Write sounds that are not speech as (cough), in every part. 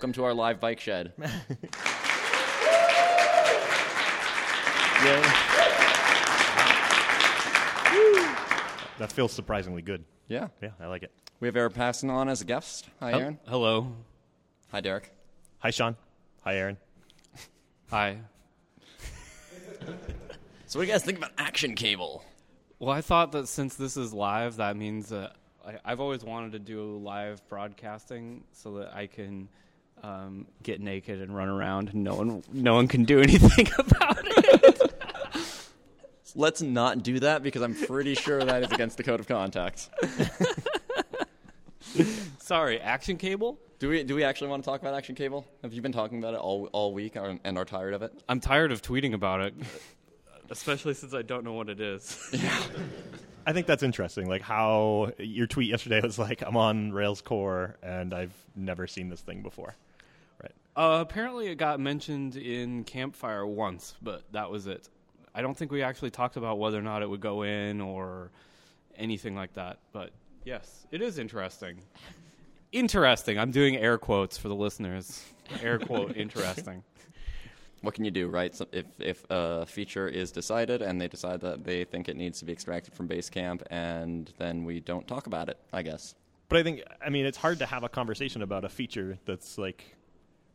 Welcome to our live bike shed. (laughs) That feels surprisingly good. Yeah. Yeah, I like it. We have Aaron Patterson on as a guest. Hi, Aaron. Hello. Hi, Derek. Hi, Sean. Hi, Aaron. (laughs) Hi. So, what do you guys think about Action Cable? Well, I thought that since this is live, that means that I, I've always wanted to do live broadcasting so that I can um, get naked and run around. and No one, no one can do (laughs) anything about it. (laughs) Let's not do that because I'm pretty sure that is against the code of conduct. (laughs) Sorry, Action Cable. Do we do we actually want to talk about Action Cable? Have you been talking about it all all week and are tired of it? I'm tired of tweeting about it, especially since I don't know what it is. I think that's interesting. Like how your tweet yesterday was like, "I'm on Rails core and I've never seen this thing before." Right. Uh, apparently, it got mentioned in Campfire once, but that was it. I don't think we actually talked about whether or not it would go in or anything like that. But yes, it is interesting. Interesting. I'm doing air quotes for the listeners. Air quote (laughs) interesting. What can you do, right? So if if a feature is decided and they decide that they think it needs to be extracted from Basecamp, and then we don't talk about it, I guess. But I think I mean it's hard to have a conversation about a feature that's like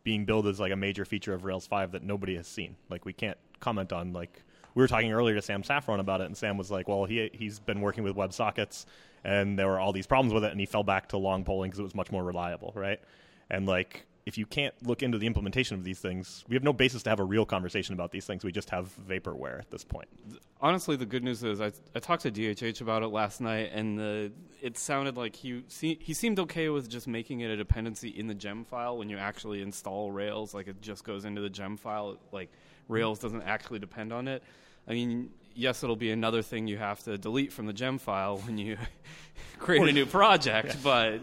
being billed as like a major feature of Rails 5 that nobody has seen. Like we can't comment on like we were talking earlier to Sam Saffron about it and Sam was like, "Well, he he's been working with WebSockets and there were all these problems with it and he fell back to long polling because it was much more reliable, right?" And like if you can't look into the implementation of these things, we have no basis to have a real conversation about these things. We just have vaporware at this point. Honestly, the good news is I, I talked to DHH about it last night, and the, it sounded like he he seemed okay with just making it a dependency in the gem file when you actually install Rails. Like it just goes into the gem file. Like Rails doesn't actually depend on it. I mean, yes, it'll be another thing you have to delete from the gem file when you (laughs) create a new project, but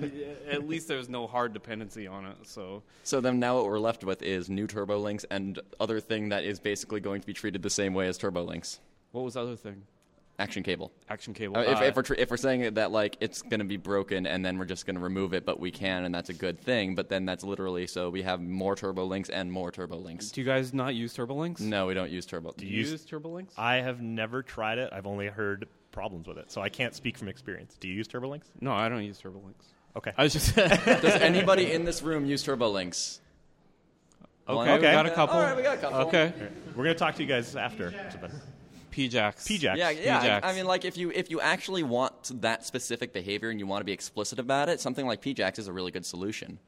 at least there's no hard dependency on it. So So then now what we're left with is new turbo links and other thing that is basically going to be treated the same way as turbo links. what was the other thing? Action cable. Action cable. Uh, if, Uh, if, we're tr- if we're saying that like it's going to be broken and then we're just going to remove it, but we can, and that's a good thing. But then that's literally so we have more turbo links and more turbo links. do you guys not use TurboLinks? No, we don't use turbo. Do you you use- use TurboLinks? I have never tried it. I've only heard problems with it. So I can't speak from experience. Do you use TurboLinks? No, I don't use TurboLinks. Okay. I was just (laughs) (laughs) Does anybody in this room use turbo links? okay. We got a couple. All right, we got a couple. Okay, We're going to talk to you guys after. PJAX. PJAX. Yeah, yeah. PJAX. I, I mean, like if you if you actually want that specific behavior and you want to be explicit about it, something like PJAX is a really good solution.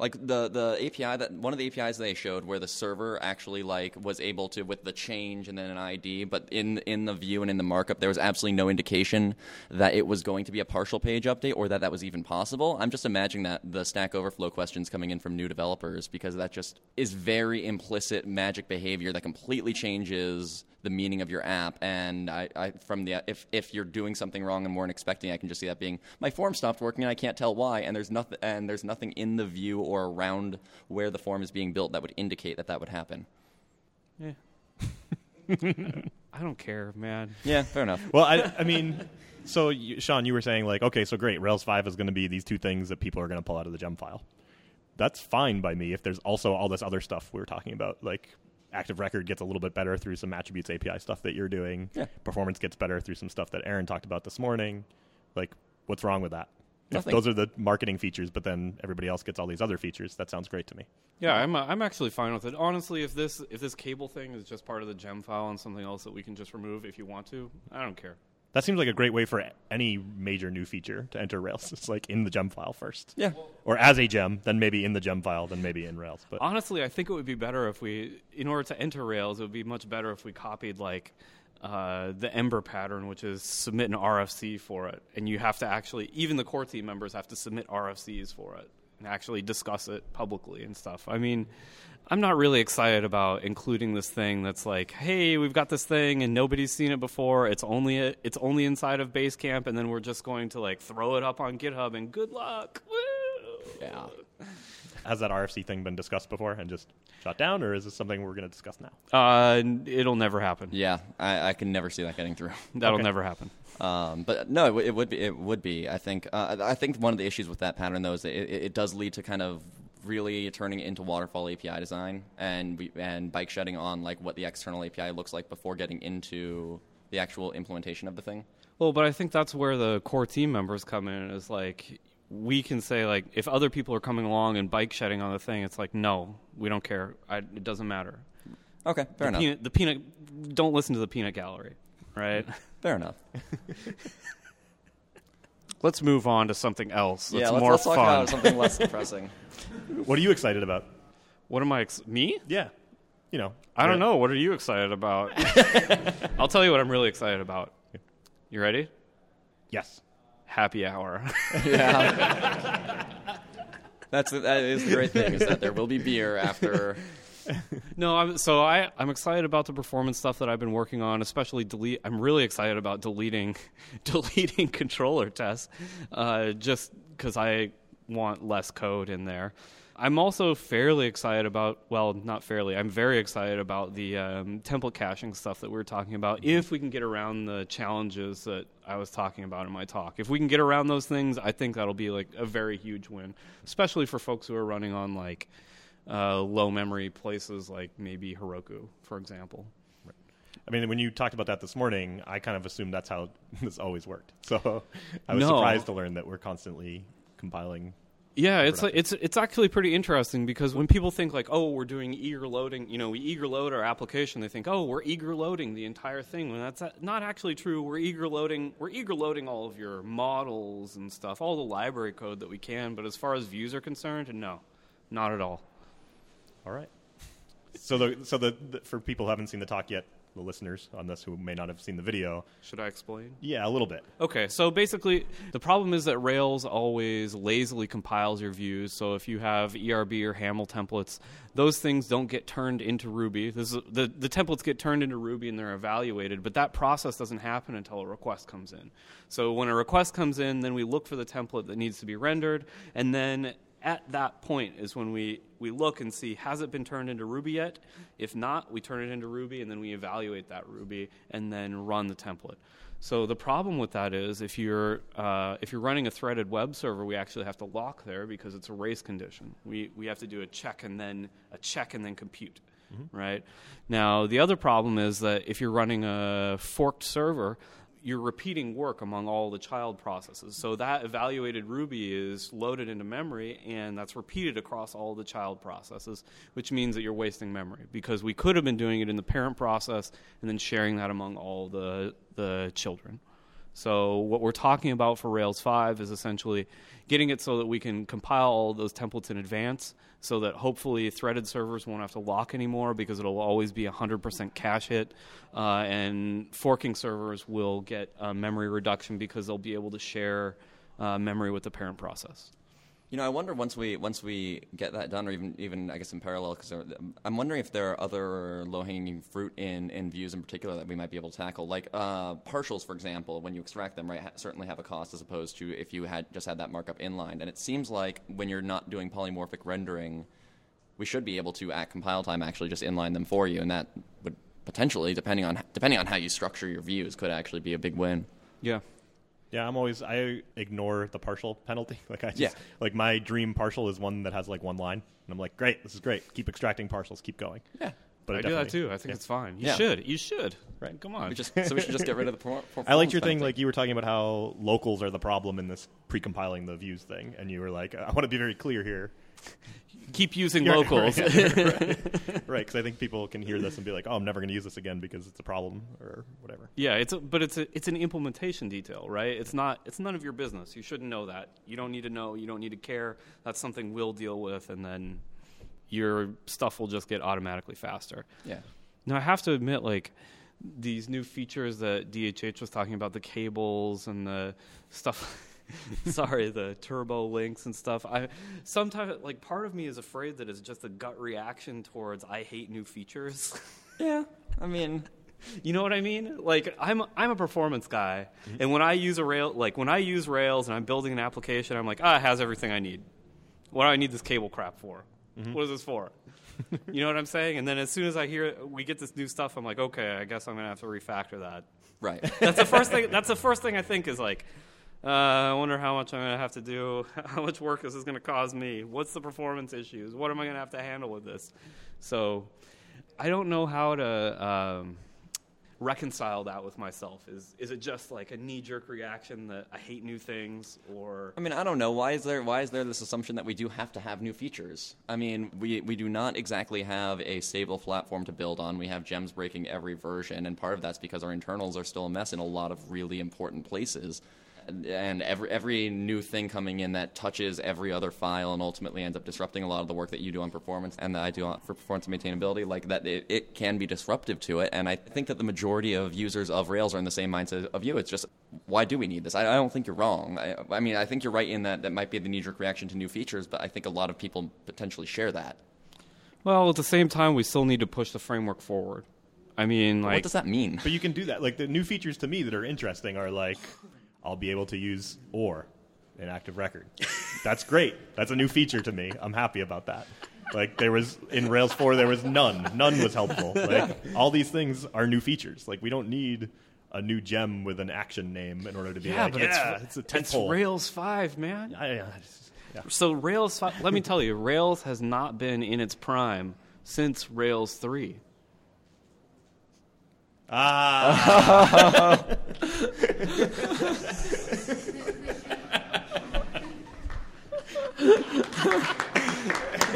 Like the the API that one of the APIs they showed where the server actually like was able to with the change and then an ID, but in in the view and in the markup there was absolutely no indication that it was going to be a partial page update or that that was even possible. I'm just imagining that the Stack Overflow questions coming in from new developers because that just is very implicit magic behavior that completely changes the meaning of your app. And I, I from the if if you're doing something wrong and weren't expecting, I can just see that being my form stopped working and I can't tell why. And there's nothing and there's nothing in the view or around where the form is being built that would indicate that that would happen. Yeah. (laughs) I don't care, man. Yeah, fair enough. Well, I, I mean, so you, Sean, you were saying like, okay, so great, Rails five is going to be these two things that people are going to pull out of the gem file. That's fine by me if there's also all this other stuff we were talking about, like active record gets a little bit better through some attributes API stuff that you're doing. Yeah. Performance gets better through some stuff that Aaron talked about this morning. Like, what's wrong with that? If those are the marketing features, but then everybody else gets all these other features. That sounds great to me. Yeah, I'm uh, I'm actually fine with it. Honestly, if this if this cable thing is just part of the gem file and something else that we can just remove if you want to, I don't care. That seems like a great way for any major new feature to enter Rails. (laughs) It's like in the gem file first. Yeah. Or as a gem, then maybe in the gem file, then maybe in Rails. But Honestly, I think it would be better if we, in order to enter Rails, it would be much better if we copied like uh, the Ember pattern, which is submit an RFC for it, and you have to actually, even the core team members have to submit RFCs for it and actually discuss it publicly and stuff. I mean, I'm not really excited about including this thing that's like, hey, we've got this thing and nobody's seen it before. It's only it's only inside of Basecamp, and then we're just going to like throw it up on GitHub and good luck. Woo! Yeah. has that RFC thing been discussed before and just shot down, or is this something we're going to discuss now? Uh, it'll never happen. Yeah, I, I can never see that getting through. (laughs) That'll Okay. never happen. Um, but no, it, it would be. It would be. I think. Uh, I think one of the issues with that pattern, though, is that it, it does lead to kind of really turning it into waterfall API design and we, and bike shedding on like what the external API looks like before getting into the actual implementation of the thing. Well, but I think that's where the core team members come in. Is like we can say like if other people are coming along and bike shedding on the thing, it's like no, we don't care. I, it doesn't matter. Okay, fair the enough. Peanut, the peanut. Don't listen to the peanut gallery, right? Fair enough. (laughs) let's move on to something else. That's yeah, let's, more let's talk fun. about something less (laughs) depressing. What are you excited about? What am I? Ex- me? Yeah, you know. I don't know. What are you excited about? (laughs) I'll tell you what I'm really excited about. You ready? Yes. Happy hour. (laughs) yeah. That's that is the great thing is that there will be beer after. (laughs) no, I'm, so I I'm excited about the performance stuff that I've been working on, especially delete. I'm really excited about deleting (laughs) deleting controller tests, uh, just because I want less code in there. I'm also fairly excited about, well, not fairly, I'm very excited about the um, template caching stuff that we were talking about. If we can get around the challenges that I was talking about in my talk, if we can get around those things, I think that'll be like a very huge win, especially for folks who are running on like uh, low memory places like maybe Heroku, for example. Right. I mean, when you talked about that this morning, I kind of assumed that's how (laughs) this always worked. So (laughs) I was No. surprised to learn that we're constantly compiling. Yeah, it's like, it's it's actually pretty interesting because when people think like, oh, we're doing eager loading, you know, we eager load our application, they think, oh, we're eager loading the entire thing. When that's not actually true. We're eager loading we're eager loading all of your models and stuff, all the library code that we can. But as far as views are concerned, no, not at all. All right. So the so the, the for people who haven't seen the talk yet, the listeners on this who may not have seen the video, Should I explain? yeah, a little bit. Okay, so basically, the problem is that Rails always lazily compiles your views. So if you have ERB or Haml templates, those things don't get turned into Ruby. This is, the, the templates get turned into Ruby and they're evaluated, but that process doesn't happen until a request comes in. So when a request comes in, then we look for the template that needs to be rendered, and then at that point is when we, we look and see has it been turned into Ruby yet? If not, we turn it into Ruby and then we evaluate that Ruby and then run the template. So the problem with that is if you're uh, if you're running a threaded web server, we actually have to lock there because it's a race condition. We we have to do a check and then a check and then compute. Right now, the other problem is that if you're running a forked server, you're repeating work among all the child processes. So that evaluated Ruby is loaded into memory, and that's repeated across all the child processes, which means that you're wasting memory because we could have been doing it in the parent process and then sharing that among all the the children. So what we're talking about for Rails 5 is essentially getting it so that we can compile all those templates in advance so that hopefully threaded servers won't have to lock anymore because it'll always be 100% cache hit uh, and forking servers will get uh, memory reduction because they'll be able to share uh, memory with the parent process. You know, I wonder once we once we get that done, or even even I guess in parallel, because I'm wondering if there are other low hanging fruit in in views in particular that we might be able to tackle, like uh, partials, for example. When you extract them, right, ha- certainly have a cost as opposed to if you had just had that markup inlined. And it seems like when you're not doing polymorphic rendering, we should be able to at compile time actually just inline them for you, and that would potentially, depending on depending on how you structure your views, could actually be a big win. Yeah. Yeah, I'm always I ignore the partial penalty. (laughs) Like I just Yeah. like my dream partial is one that has like one line, and I'm like, great, this is great. Keep extracting partials, keep going. Yeah. But I do that too. I think yeah. it's fine. You Yeah. should. You should. Right. Come on. We just so we should just get rid of the. Por- (laughs) I liked your performance thing, like you were talking about how locals are the problem in this pre-compiling the views thing, and you were like, I want to be very clear here, (laughs) Keep using Yeah, locals. (laughs) right? Because (laughs) I think people can hear this and be like, oh, I'm never going to use this again because it's a problem or whatever. Yeah, it's a, but it's a, it's an implementation detail, right? It's not it's none of your business. You shouldn't know that. You don't need to know. You don't need to care. That's something we'll deal with, and then your stuff will just get automatically faster. yeah. Now I have to admit, like these new features that DHH was talking about, the cables and the stuff. (laughs) sorry, the turbo links and stuff. I sometimes like part of me is afraid that it's just a gut reaction towards I hate new features. (laughs) Yeah. I mean, You know what I mean? Like I'm I'm a performance guy, and when I use a rail, like when I use Rails and I'm building an application, I'm like, ah, it has everything I need. What do I need this cable crap for? What is this for? (laughs) you know what I'm saying? And then as soon as I hear we get this new stuff, I'm like, okay, I guess I'm gonna have to refactor that. right. That's the first thing. That's the first thing I think is like, Uh, I wonder how much I'm going to have to do. (laughs) How much work is this going to cause me? What's the performance issues? What am I going to have to handle with this? So, I don't know how to um, reconcile that with myself. Is is it just like a knee jerk reaction that I hate new things, or I mean, I don't know. Why is there why is there this assumption that we do have to have new features? I mean, we we do not exactly have a stable platform to build on. We have gems breaking every version, and part of that's because our internals are still a mess in a lot of really important places. And every every new thing coming in that touches every other file and ultimately ends up disrupting a lot of the work that you do on performance and that I do on, for performance and maintainability, like that, it, it can be disruptive to it. And I think that the majority of users of Rails are in the same mindset of you. It's just why do we need this? I, I don't think you're wrong. I, I mean, I think you're right in that that might be the knee jerk reaction to new features, but I think a lot of people potentially share that. well, at the same time, we still need to push the framework forward. I mean, like what does that mean? But you can do that. Like the new features to me that are interesting are like I'll be able to use or in active record. That's great. That's a new feature to me. I'm happy about that. Like there was in Rails 4 there was none. None was helpful. Like all these things are new features. Like we don't need a new gem with an action name in order to be yeah, like but yeah, it's, it's, a it's tentpole. Rails five, man. I- I- just- yeah. So Rails, let me tell you, Rails has not been in its prime since Rails three. Ah, (laughs)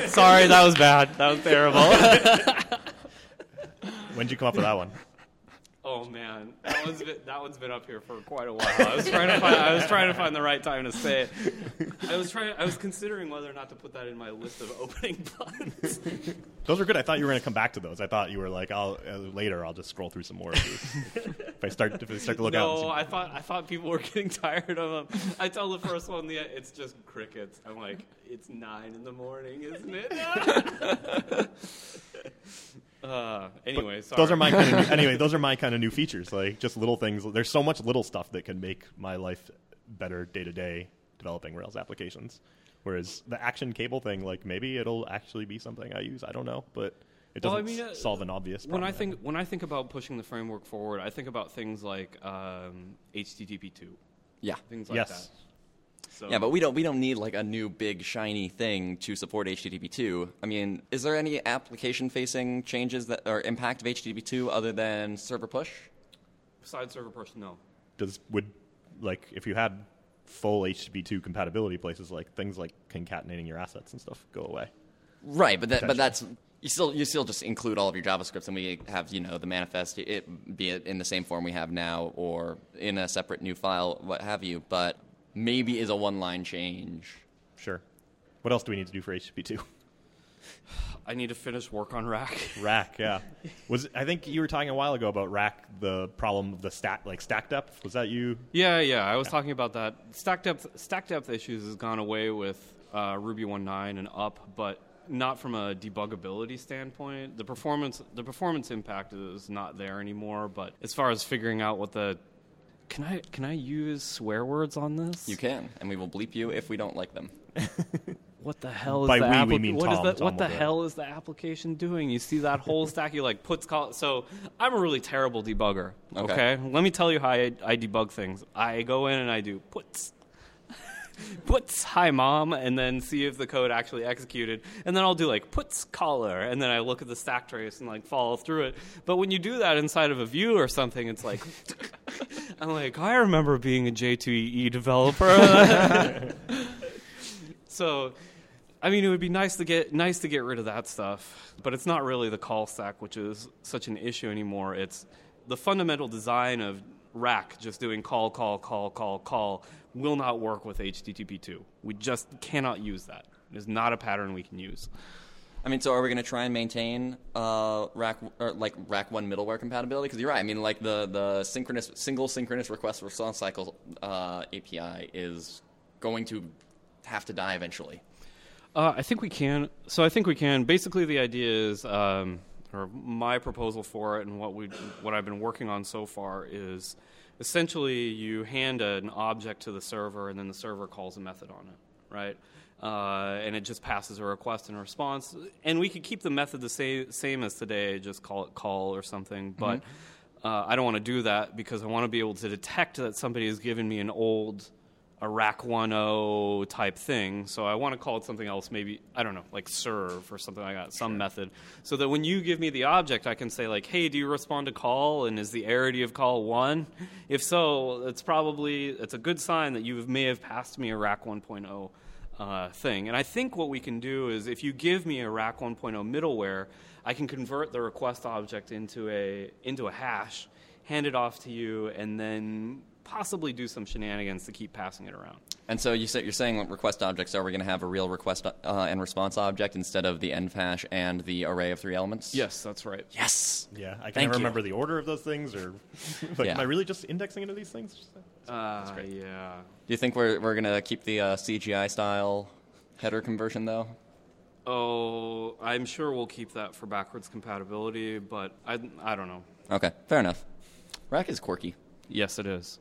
Sorry, that was bad. That was terrible. when'd you come up with that one? Oh man, that one's been, that one's been up here for quite a while. I was trying to find I was trying to find the right time to say it. I was trying. I was considering whether or not to put that in my list of opening (laughs) puns. Those are good. I thought you were going to come back to those. I thought you were like, "I'll uh, later. I'll just scroll through some more." Of these. if I start, if I start to look out, and no, I thought I thought people were getting tired of them. I tell the first one, the it's just crickets. I'm like, it's nine in the morning, isn't it? (laughs) uh, anyway, sorry. those are my kind of new, (laughs) anyway. Those are my kind of new features. Like just little things. There's so much little stuff that can make my life better day to day developing Rails applications. Whereas the action cable thing, like maybe it'll actually be something I use. I don't know, but it Well, I doesn't mean, uh, solve an obvious. when I problem. think when I think about pushing the framework forward, I think about things like um, HTTP two, Yeah. things like yes, that. So, Yeah, but we don't we don't need like a new big shiny thing to support HTTP2. I mean, is there any application facing changes that or impact of HTTP2 other than server push? besides server push, no. does would like if you had full HTTP2 compatibility places like things like concatenating your assets and stuff go away. Right, but that, but that's you still you still just include all of your JavaScripts, and we have you know the manifest, it, be it in the same form we have now or in a separate new file, what have you. But maybe is a one line change. Sure. What else do we need to do for HTTP2? (sighs) I need to finish work on Rack. Rack, yeah. (laughs) Was I think you were talking a while ago about Rack, the problem of the stack, like stack depth. Was that you? Yeah, yeah. I was talking about that. Stack depth, stack depth issues has gone away with uh, Ruby 1.9 and up, but not from a debuggability standpoint. The performance, the performance impact is not there anymore. But as far as figuring out what the can I can I use swear words on this? You can, and we will bleep you if we don't like them. (laughs) What the hell is By the we, we appli- mean what is Tom. the, Tom what the will do it. hell is the application doing? You see that whole stack? You like puts call. So I'm a really terrible debugger. Okay. Okay, let me tell you how I, I debug things. I go in and I do puts. (laughs) puts hi mom and then see if the code actually executed. And then i'll do like puts caller and then i look at the stack trace and like follow through it. But when you do that inside of a view or something it's like (laughs) i'm like i remember being a j2ee developer. (laughs) So I mean, it would be nice to get nice to get rid of that stuff, but it's not really the call stack, which is such an issue anymore. It's the fundamental design of Rack, just doing call, call, call, call, call, will not work with HTTP2. We just cannot use that. It is not a pattern we can use. I mean, so are we going to try and maintain uh, rack or like rack one middleware compatibility? Because you're right. I mean, like the the synchronous single synchronous request response cycle uh, API is going to have to die eventually. Uh, I think we can. So I think we can. Basically, the idea is, um, or my proposal for it, and what we, what I've been working on so far is, essentially, you hand an object to the server, and then the server calls a method on it, right? Uh, and it just passes a request and a response. And we could keep the method the same, same as today, just call it call or something. But uh, I don't want to do that because I want to be able to detect that somebody has given me an old a rack 1.0 type thing. So I want to call it something else, maybe, I don't know, like serve or something like that, some method. So that when you give me the object, I can say, like, hey, do you respond to call? And is the arity of call 1? If so, it's probably, it's a good sign that you may have passed me a rack 1.0 uh, thing. And I think what we can do is if you give me a rack 1.0 middleware, I can convert the request object into a, into a hash, hand it off to you, and then possibly do some shenanigans to keep passing it around. And so you say, you're saying request objects are we going to have a real request uh, and response object instead of the env hash and the array of three elements? Yes, that's right. Yes. Yeah, I can Thank never you. remember the order of those things, or (laughs) like, Yeah. am I really just indexing into these things? Uh, yeah. Do you think we're, we're going to keep the uh, CGI style header conversion though? Oh, I'm sure we'll keep that for backwards compatibility, but I, I don't know. Okay, fair enough. Rack is quirky. Yes, it is.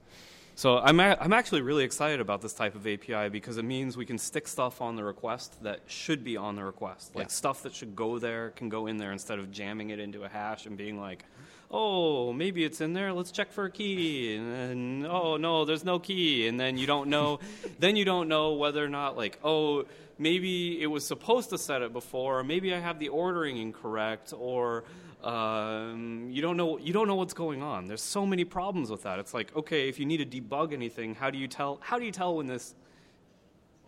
So I'm, a- I'm actually really excited about this type of API because it means we can stick stuff on the request that should be on the request. Like Yeah. stuff that should go there can go in there instead of jamming it into a hash and being like, oh, maybe it's in there. Let's check for a key. And then, oh, no, there's no key. And then you don't know, (laughs) then you don't know whether or not, like, oh, maybe it was supposed to set it before, or maybe I have the ordering incorrect, or um, you don't know you don't know what's going on. There's so many problems with that. It's like, okay, if you need to debug anything, how do you tell how do you tell when this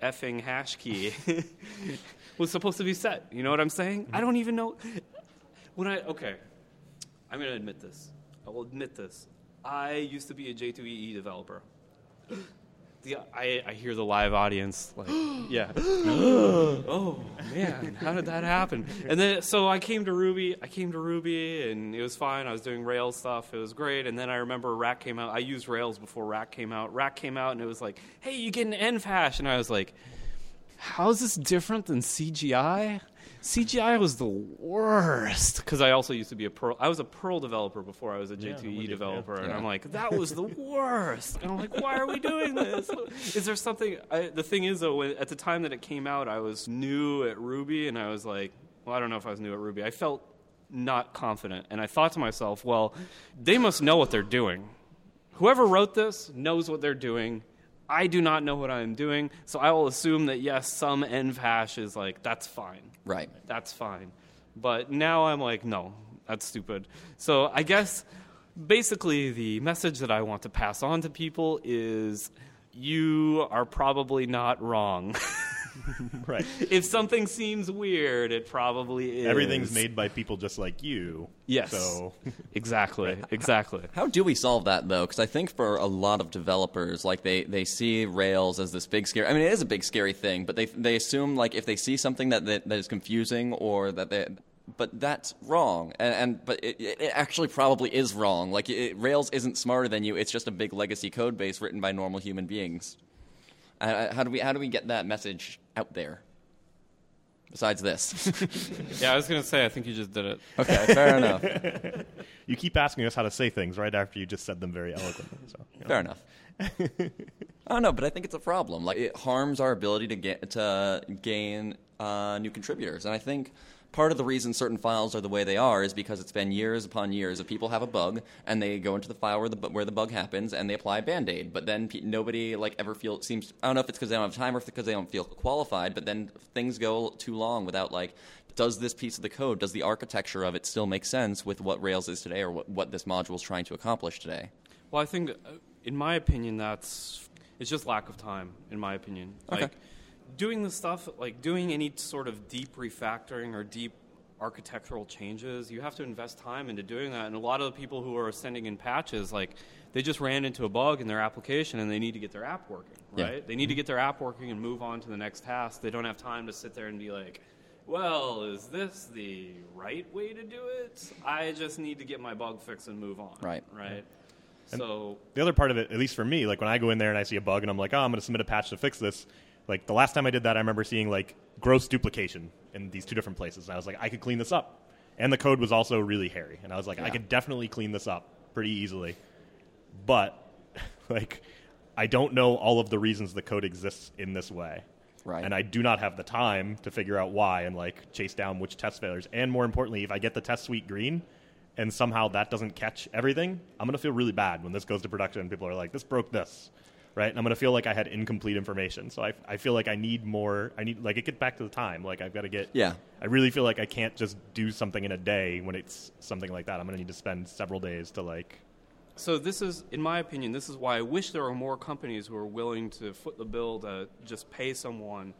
effing hash key (laughs) was supposed to be set? You know what I'm saying? I don't even know when I okay. I'm to admit this. I will admit this. I used to be a J2EE developer. The, I, I hear the live audience like, (gasps) yeah. (gasps) oh man, how did that happen? And then so I came to Ruby. I came to Ruby, and it was fine. I was doing Rails stuff. It was great. And then I remember Rack came out. I used Rails before Rack came out. Rack came out, and it was like, hey, you get an env hash, and I was like, how is this different than CGI? CGI was the worst because I also used to be a Perl. I was a Perl developer before I was a Yeah, I'm with J2E you, developer, and. I'm like, that was the (laughs) worst. And I'm like, why are we doing this? Is there something? I, the thing is, though, when, at the time that it came out, I was new at Ruby, and I was like, well, I don't know if I was new at Ruby. I felt not confident, and I thought to myself, well, they must know what they're doing. Whoever wrote this knows what they're doing. I do not know what I am doing, so I will assume that yes, some env hash is like that's fine Right. that's fine. But now I'm like, no, that's stupid. So I guess basically the message that I want to pass on to people is you are probably not wrong. (laughs) (laughs) Right. if something seems weird, it probably is. Everything's made by people just like you. Yes. So (laughs) Exactly. Exactly. How do we solve that though? Because I think for a lot of developers, like they, they see Rails as this big scary. I mean, it is a big scary thing, but they they assume like if they see something that that, that is confusing or that they. But that's wrong, and, and but it, it actually probably is wrong. Like it, Rails isn't smarter than you; it's just a big legacy code base written by normal human beings. Uh, how do we how do we get that message out there? Besides this, (laughs) Yeah, I was gonna say I think you just did it. okay, fair (laughs) enough. you keep asking us how to say things right after you just said them very eloquently. So you know. Fair enough. (laughs) I don't know, but I think it's a problem. Like it harms our ability to get to gain uh, new contributors, and I think part of the reason certain files are the way they are is because it's been years upon years of people have a bug and they go into the file where the where the bug happens and they apply band aid, but then pe- nobody like ever feel seems. I don't know if it's because they don't have time or if it's because they don't feel qualified, but then things go too long without like. Does this piece of the code, does the architecture of it still make sense with what Rails is today or what, what this module is trying to accomplish today? Well, I think, uh, in my opinion, that's it's just lack of time. In my opinion, Okay. like doing the stuff, like doing any sort of deep refactoring or deep architectural changes, you have to invest time into doing that. And a lot of the people who are sending in patches, like they just ran into a bug in their application and they need to get their app working, Yeah. right? They need to get their app working and move on to the next task. They don't have time to sit there and be like. Well, is this the right way to do it? I just need to get my bug fixed and move on. Right. Right. So the other part of it, at least for me, like when I go in there and I see a bug and I'm like, oh, I'm going to submit a patch to fix this. Like the last time I did that, I remember seeing like gross duplication in these two different places, and I was like, I could clean this up. And the code was also really hairy, and I was like, I could definitely clean this up pretty easily. But (laughs) like, I don't know all of the reasons the code exists in this way. Right. And I do not have the time to figure out why and like chase down which test failures. And more importantly, if I get the test suite green and somehow that doesn't catch everything, I'm going to feel really bad when this goes to production and people are like, this broke this. Right? And I'm going to feel like I had incomplete information. So I, I feel like I need more. I need like it get back to the time. Like I've got to get. Yeah. I really feel like I can't just do something in a day when it's something like that. I'm going to need to spend several days to like. So this is, in my opinion, this is why I wish there were more companies who are willing to foot the bill to just pay someone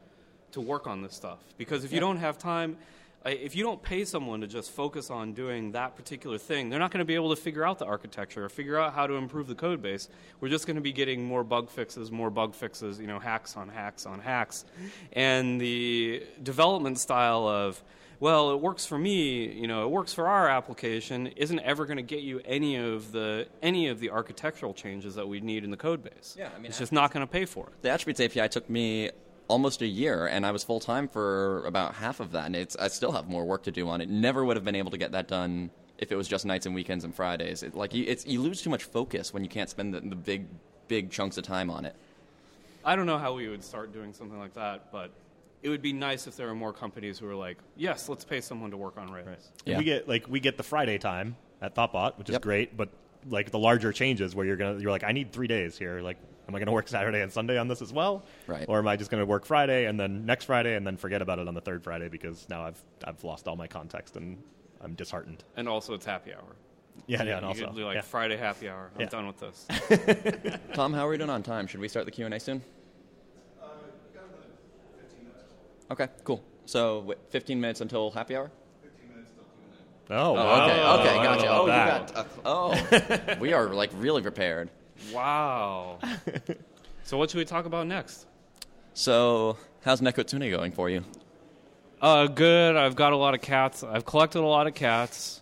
to work on this stuff. Because if you don't have time, I- if you don't pay someone to just focus on doing that particular thing, they're not going to be able to figure out the architecture or figure out how to improve the code base. We're just going to be getting more bug fixes, more bug fixes, you know, hacks on hacks on hacks. And the development style of, well, it works for me, you know, it works for our application, isn't ever going to get you any of the any of the architectural changes that we need in the code base. Yeah, I mean, it's just not going to pay for it. The attributes API took me almost a year, and I was full time for about half of that. And it's I still have more work to do on it. Never would have been able to get that done if it was just nights and weekends and Fridays. It, like you, it's you lose too much focus when you can't spend the, the big big chunks of time on it. I don't know how we would start doing something like that, but it would be nice if there were more companies who were like, yes, let's pay someone to work on Rails. Yeah. We get like we get the Friday time at Thoughtbot, which is Yep. great, but like the larger changes where you're gonna you're like I need three days here. Like, am I gonna work (laughs) Saturday and Sunday on this as well? Right. Or am I just gonna work Friday and then next Friday and then forget about it on the third Friday because now I've I've lost all my context and I'm disheartened. And also, it's happy hour. Yeah, yeah, and you also could do like yeah. Friday happy hour. I'm Yeah. done with this. (laughs) Tom, how are we doing on time? Should we start the Q and A soon? Okay, cool. So wait, 15 minutes until happy hour. Oh, Oh, wow. okay, okay, gotcha. Oh, you that. got. Uh, oh, (laughs) we are like really prepared. Wow. (laughs) so, what should we talk about next? So, how's Neko Atsume going for you? Uh, good. I've got a lot of cats. I've collected a lot of cats.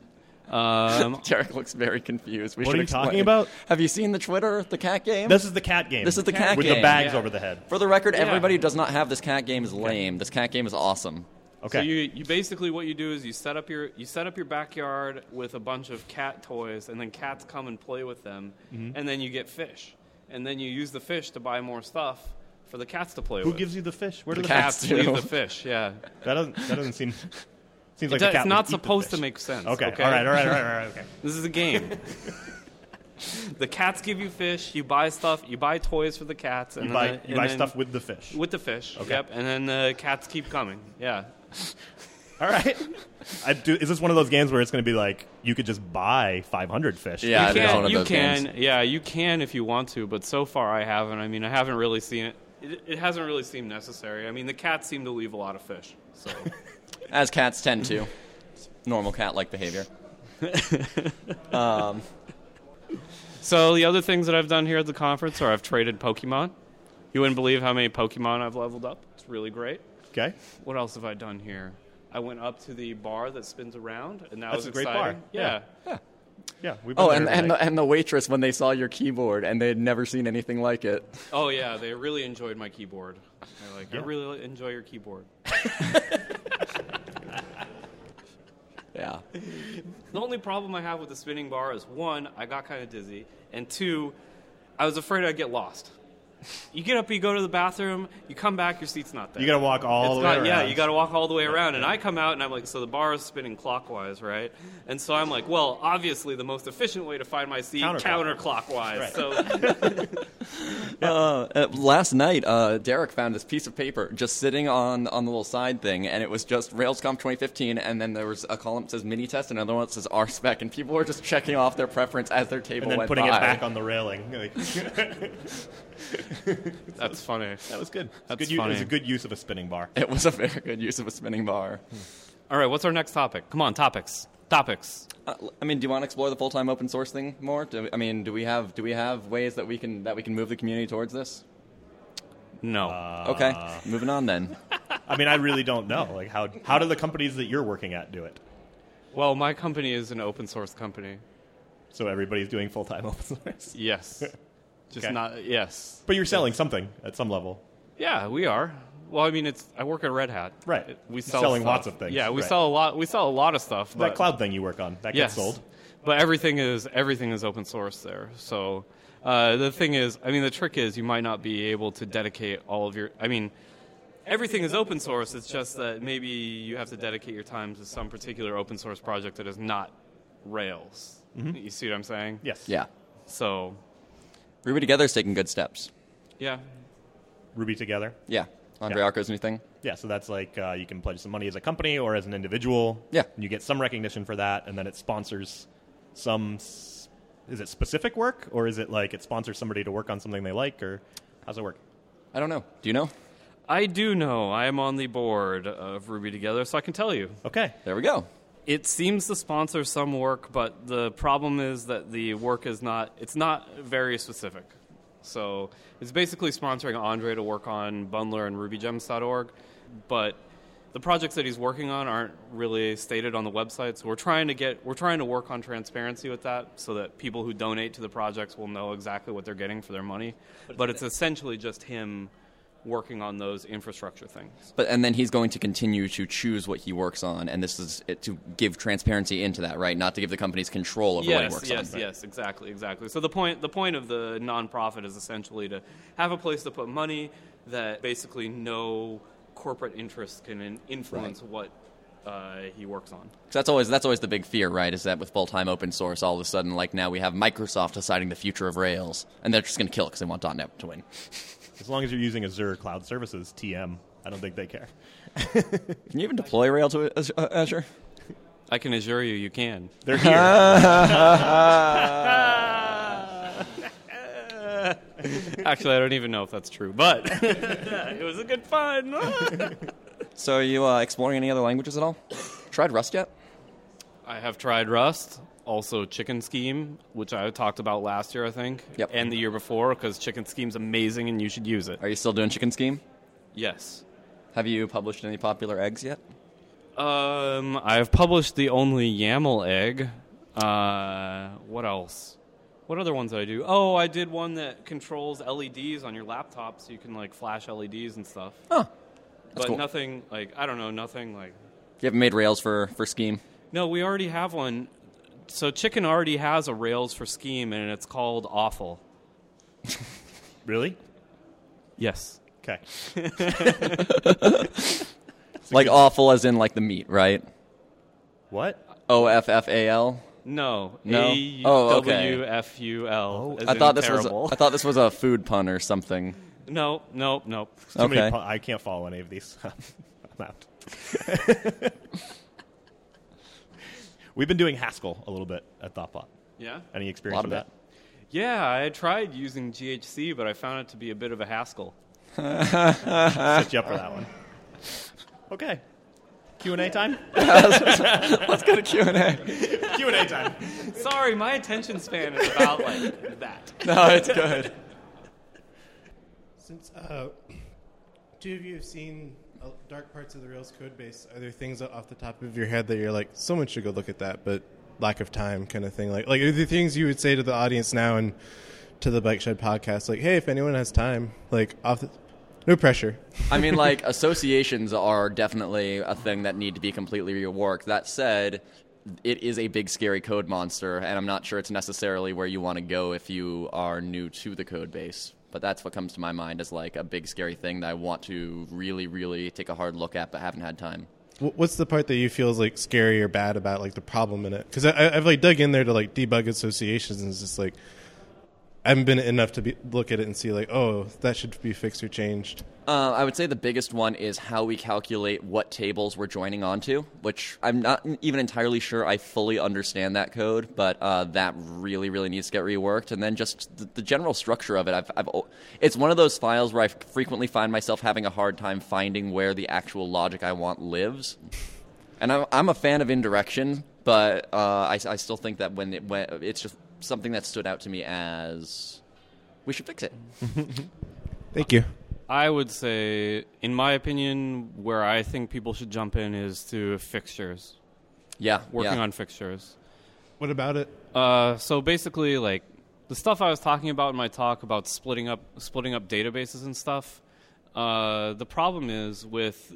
Um, (laughs) Derek looks very confused. We What should are you explain. talking about? Have you seen the Twitter, the cat game? This is the cat game. This is the cat with game. With the bags Yeah. over the head. For the record, Yeah. everybody who does not have this cat game is lame. This cat game is awesome. Okay. So you, you basically what you do is you set up your you set up your backyard with a bunch of cat toys, and then cats come and play with them, Mm-hmm. and then you get fish, and then you use the fish to buy more stuff for the cats to play Who with. Who gives you the fish? Where do The the, cats cats leave the fish? Yeah, That doesn't. That doesn't seem. (laughs) Seems like It the does- it's not supposed to make sense. Okay. okay? All right. All right. All right. All right. Okay. (laughs) This is a game. (laughs) the cats give you fish. You buy stuff. You buy toys for the cats. And You buy the- you buy then- stuff with the fish. with the fish. Okay. Yep. And then the cats keep coming. Yeah. (laughs) All right. I do, is this one of those games where it's going to be like you could just buy 500 fish? Yeah, you can. one of you those can. games. Yeah, you can if you want to. But so far, I haven't. I mean, I haven't really seen it. It, it hasn't really seemed necessary. I mean, the cats seem to leave a lot of fish. So (laughs) As cats tend to. Normal cat like behavior. (laughs) Um, so the other things that I've done here at the conference are I've traded Pokemon. You wouldn't believe how many Pokemon I've leveled up. It's really great. Okay. What else have I done here? I went up to the bar that spins around, and that That's was a great exciting. bar. Yeah. Yeah. We've been Oh, and, and, the, and the waitress, when they saw your keyboard and they had never seen anything like it. Oh yeah, they really enjoyed my keyboard. They're like, Yeah. I really enjoy your keyboard. (laughs) (laughs) Yeah. The only problem I have with the spinning bar is one, I got kind of dizzy, and two, I was afraid I'd get lost. You get up, you go to the bathroom, you come back, your seat's not there. you got to walk all It's the got- way around. yeah, you got to walk all the way around, and I come out and I'm like, so the bar is spinning clockwise, right? And so I'm like, well, obviously the most efficient way to find my seat Counterclockwise. counterclockwise. Right. So (laughs) uh, last night, uh, Derek found this piece of paper just sitting on, on the little side thing, and it was just RailsConf 2015, and then there was a column that says mini test, and another one that says RSpec, and people were just checking off their preference as their table and then went putting by. it back on the railing. (laughs) (laughs) Like, (laughs) that's funny. that was good. That's good u- it was a good use of a spinning bar. It was a very good use of a spinning bar. All right, what's our next topic? Come on, topics. Topics. Uh, I mean, do you want to explore the full-time open source thing more? Do, I mean, do we have do we have ways that we can that we can move the community towards this? No. Okay, moving on then. (laughs) I mean, I really don't know. Like, how how do the companies that you're working at do it? well, my company is an open source company. So everybody's doing full time open source. Yes. (laughs) Just Okay. not yes. But you're selling something at some level. Yeah, we are. Well, I mean, it's I work at Red Hat. Right. It- We You're sell selling stuff. lots of things. Yeah, we Right. sell a lot. We sell a lot of stuff. that but- cloud thing you work on that yes. gets sold. But everything is everything is open source there. So uh, the thing is, I mean, the trick is you might not be able to dedicate all of your. I mean, everything is open source. It's just that maybe you have to dedicate your time to some particular open source project that is not Rails. You see what I'm saying? Yes. Yeah, So Ruby Together is taking good steps. Yeah. Ruby together. Yeah, Andre Yeah. Arko's new thing. Yeah, so that's like uh, you can pledge some money as a company or as an individual. Yeah. and you get some recognition for that, and then it sponsors some. s- Is it specific work, or is it like it sponsors somebody to work on something they like, or how's it work? I don't know. Do you know? I do know. I am on the board of Ruby Together, so I can tell you. Okay, There we go. It seems to sponsor some work, but the problem is that the work is not it's not very specific. So it's basically sponsoring Andre to work on Bundler and RubyGems.org, but the projects that he's working on aren't really stated on the website. So we're trying to get we're trying to work on transparency with that, so that people who donate to the projects will know exactly what they're getting for their money. But it's essentially just him working on those infrastructure things. But and then he's going to continue to choose what he works on, and this is it, to give transparency into that, right? Not to give the companies control over what he yes, works yes, on. yes, exactly, exactly. So the point the point of the nonprofit is essentially to have a place to put money that basically no corporate interest can in- influence what uh, he works on. that's always that's always the big fear, right? Is that with full time open source, all of a sudden, like now we have Microsoft deciding the future of Rails, and they're just going to kill it because they want .NET to win. (laughs) as long as you're using Azure Cloud Services (TM), I don't think they care. (laughs) Can you even deploy Rails to uh, Azure? I can assure you, you can. They're here. (laughs) Actually, I don't even know if that's true, but (laughs) it was a good fun. So, are you uh, exploring any other languages at all? Tried Rust yet? I have tried Rust, also Chicken Scheme, which I talked about last year, I think, Yep. and the year before, because Chicken Scheme's amazing and you should use it. Are you still doing Chicken Scheme? Yes. Have you published any popular eggs yet? Um, I've published the only YAML egg. Uh, what else? What other ones did I do? Oh, I did one that controls LEDs on your laptop, so you can like flash LEDs and stuff. Oh, but cool. nothing like I don't know, nothing like. you haven't made Rails for for Scheme. No, we already have one. So Chicken already has a Rails for Scheme, and it's called Awful. (laughs) really? Yes. Okay. (laughs) Like awful, as in like the meat, right? What? O F F A L. No. No? A Oh, okay. W F U L. Oh, as oh, I in thought this terrible. was I thought this was a food pun or something. No, no, no. Too many Okay. po- I can't follow any of these. (laughs) I'm out. We've been doing Haskell a little bit at ThoughtBot. Yeah. Any experience lot of with it. that? Yeah, I tried using GHC, but I found it to be a bit of a hassle. (laughs) Set you up for that one. Okay. Q and A time. (laughs) Let's go to Q and A. Q and A time. (laughs) Sorry, my attention span is about like that. No, it's good. Since uh, two of you have seen Uh, dark parts of the Rails code base, are there things off the top of your head that you're like, someone should go look at that, but lack of time kind of thing? Like, like are there things you would say to the audience now and to the Bike Shed podcast, like, hey, if anyone has time, like, off the, no pressure. I mean, like (laughs) associations are definitely a thing that need to be completely reworked. That said, it is a big scary code monster, and I'm not sure it's necessarily where you want to go if you are new to the code base. But that's what comes to my mind as like a big scary thing that I want to really, really take a hard look at, but haven't had time. What's the part that you feel is like scary or bad about like the problem in it? Because I've like dug in there to like debug associations, and it's just like I haven't been enough to be, look at it and see like, oh, that should be fixed or changed. Uh, I would say the biggest one is how we calculate what tables we're joining onto, which I'm not even entirely sure I fully understand that code, but uh, that really, really needs to get reworked. And then just the, the general structure of it, I've, I've, it's one of those files where I frequently find myself having a hard time finding where the actual logic I want lives. And I'm, I'm a fan of indirection, but uh, I, I still think that when it when it's just something that stood out to me as we should fix it. (laughs) Thank you. I would say, in my opinion, where I think people should jump in is to fixtures, Yeah, working yeah. on fixtures. What about it? Uh, so basically, like the stuff I was talking about in my talk about splitting up splitting up databases and stuff. Uh, the problem is with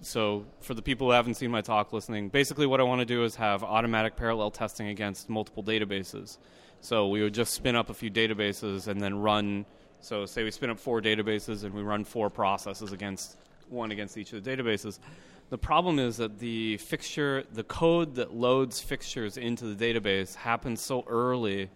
so for the people who haven't seen my talk listening, basically what I want to do is have automatic parallel testing against multiple databases. So we would just spin up a few databases and then run. So say we spin up four databases and we run four processes against one against each of the databases. The problem is that the fixture, the code that loads fixtures into the database happens so early,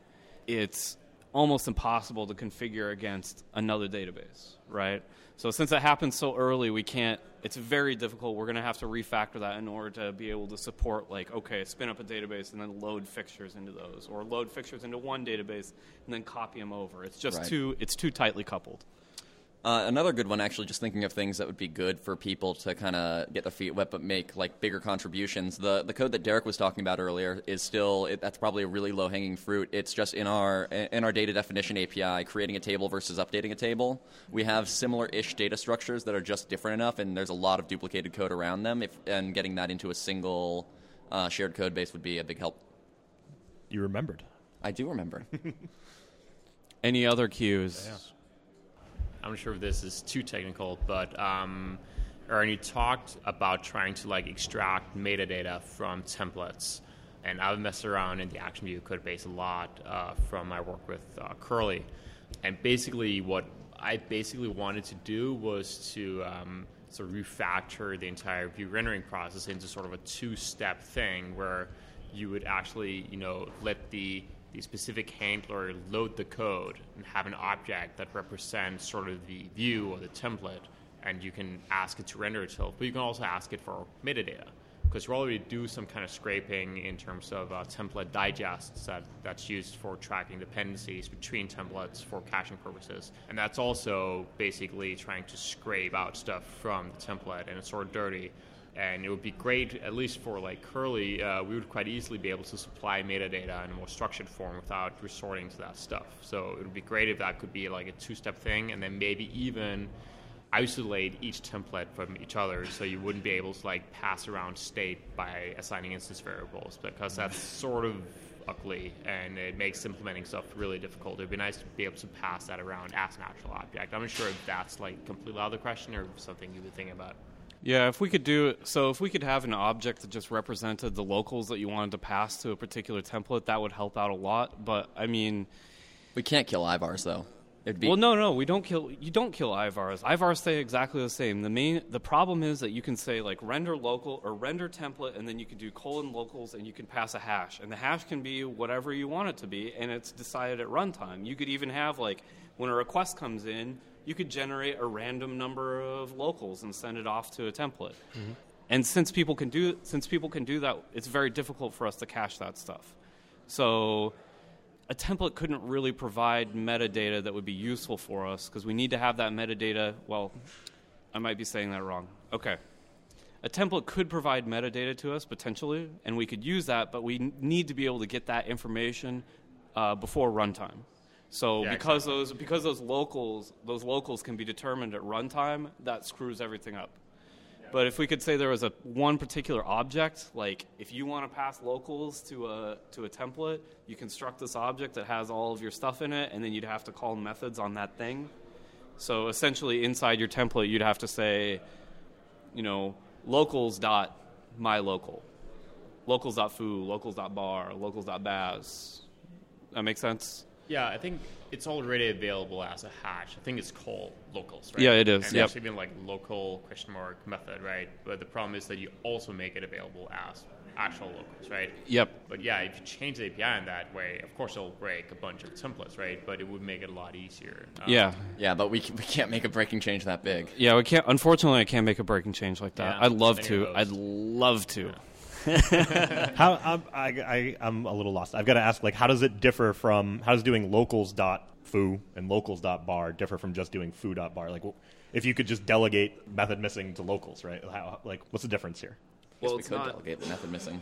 it's almost impossible to configure against another database, right? So since it happens so early, we can't. It's very difficult. We're going to have to refactor that in order to be able to support, like, okay, spin up a database and then load fixtures into those, or load fixtures into one database and then copy them over. It's just Right. too. It's too tightly coupled. Uh, another good one, actually, just thinking of things that would be good for people to kind of get their feet wet, but make like bigger contributions. The the code that Derek was talking about earlier is still it, that's probably a really low hanging fruit. It's just in our in our data definition API, creating a table versus updating a table. We have similar ish data structures that are just different enough, and there's a lot of duplicated code around them. If and getting that into a single uh, shared code base would be a big help. You remembered. I do remember. (laughs) Any other cues? I'm not sure if this is too technical, but um, Aaron, you talked about trying to like extract metadata from templates, and I've messed around in the Action View code base a lot uh, from my work with uh, Curly, and basically what I basically wanted to do was to um, sort of refactor the entire view rendering process into sort of a two-step thing where you would actually, you know, let the the specific handler load the code and have an object that represents sort of the view or the template, and you can ask it to render itself. But you can also ask it for metadata because you already do some kind of scraping in terms of uh, template digests that, that's used for tracking dependencies between templates for caching purposes. And that's also basically trying to scrape out stuff from the template, and it's sort of dirty and it would be great at least for like curly uh, we would quite easily be able to supply metadata in a more structured form without resorting to that stuff so it would be great if that could be like a two-step thing and then maybe even isolate each template from each other so you wouldn't be able to like pass around state by assigning instance variables because that's sort of ugly and it makes implementing stuff really difficult. It'd be nice to be able to pass that around as an actual object. I'm not sure if that's like completely out of the question or something you would think about. Yeah, if we could do so, if we could have an object that just represented the locals that you wanted to pass to a particular template, that would help out a lot. But I mean, we can't kill IVARs though. It'd be well, no, no, we don't kill. You don't kill IVARs. IVARs stay exactly the same. The main, the problem is that you can say like render local or render template, and then you can do colon locals, and you can pass a hash, and the hash can be whatever you want it to be, and it's decided at runtime. You could even have like when a request comes in, you could generate a random number of locals and send it off to a template. And since people can do since people can do that, it's very difficult for us to cache that stuff. So a template couldn't really provide metadata that would be useful for us because we need to have that metadata. Well, I might be saying that wrong. Okay. A template could provide metadata to us potentially, and we could use that, but we need to be able to get that information uh, before runtime. So Yeah, because those because those locals those locals can be determined at runtime, that screws everything up. But if we could say there was a one particular object, like if you want to pass locals to a to a template, you construct this object that has all of your stuff in it, and then you'd have to call methods on that thing. So essentially, inside your template, you'd have to say, you know, locals dot my local, locals dot foo, locals dot bar, locals dot baz. That makes sense. Yeah, I think it's already available as a hash. I think it's called locals, right? Yeah, it is, And yep. there's even like local question mark method, right? But the problem is that you also make it available as actual locals, right? Yep. But yeah, if you change the API in that way, of course it'll break a bunch of templates, right? But it would make it a lot easier. Um, Yeah. yeah, but we c- we can't make a breaking change that big. Yeah, we can't. Unfortunately, I can't make a breaking change like that. Yeah, I'd love to. I'd love to. How I'm, I, I, I'm a little lost. I've got to ask, like, how does it differ from how does doing locals dot foo and locals dot bar differ from just doing foo dot bar? Like, if you could just delegate method missing to locals, right? How, like, what's the difference here? Well, we could not- delegate the method missing.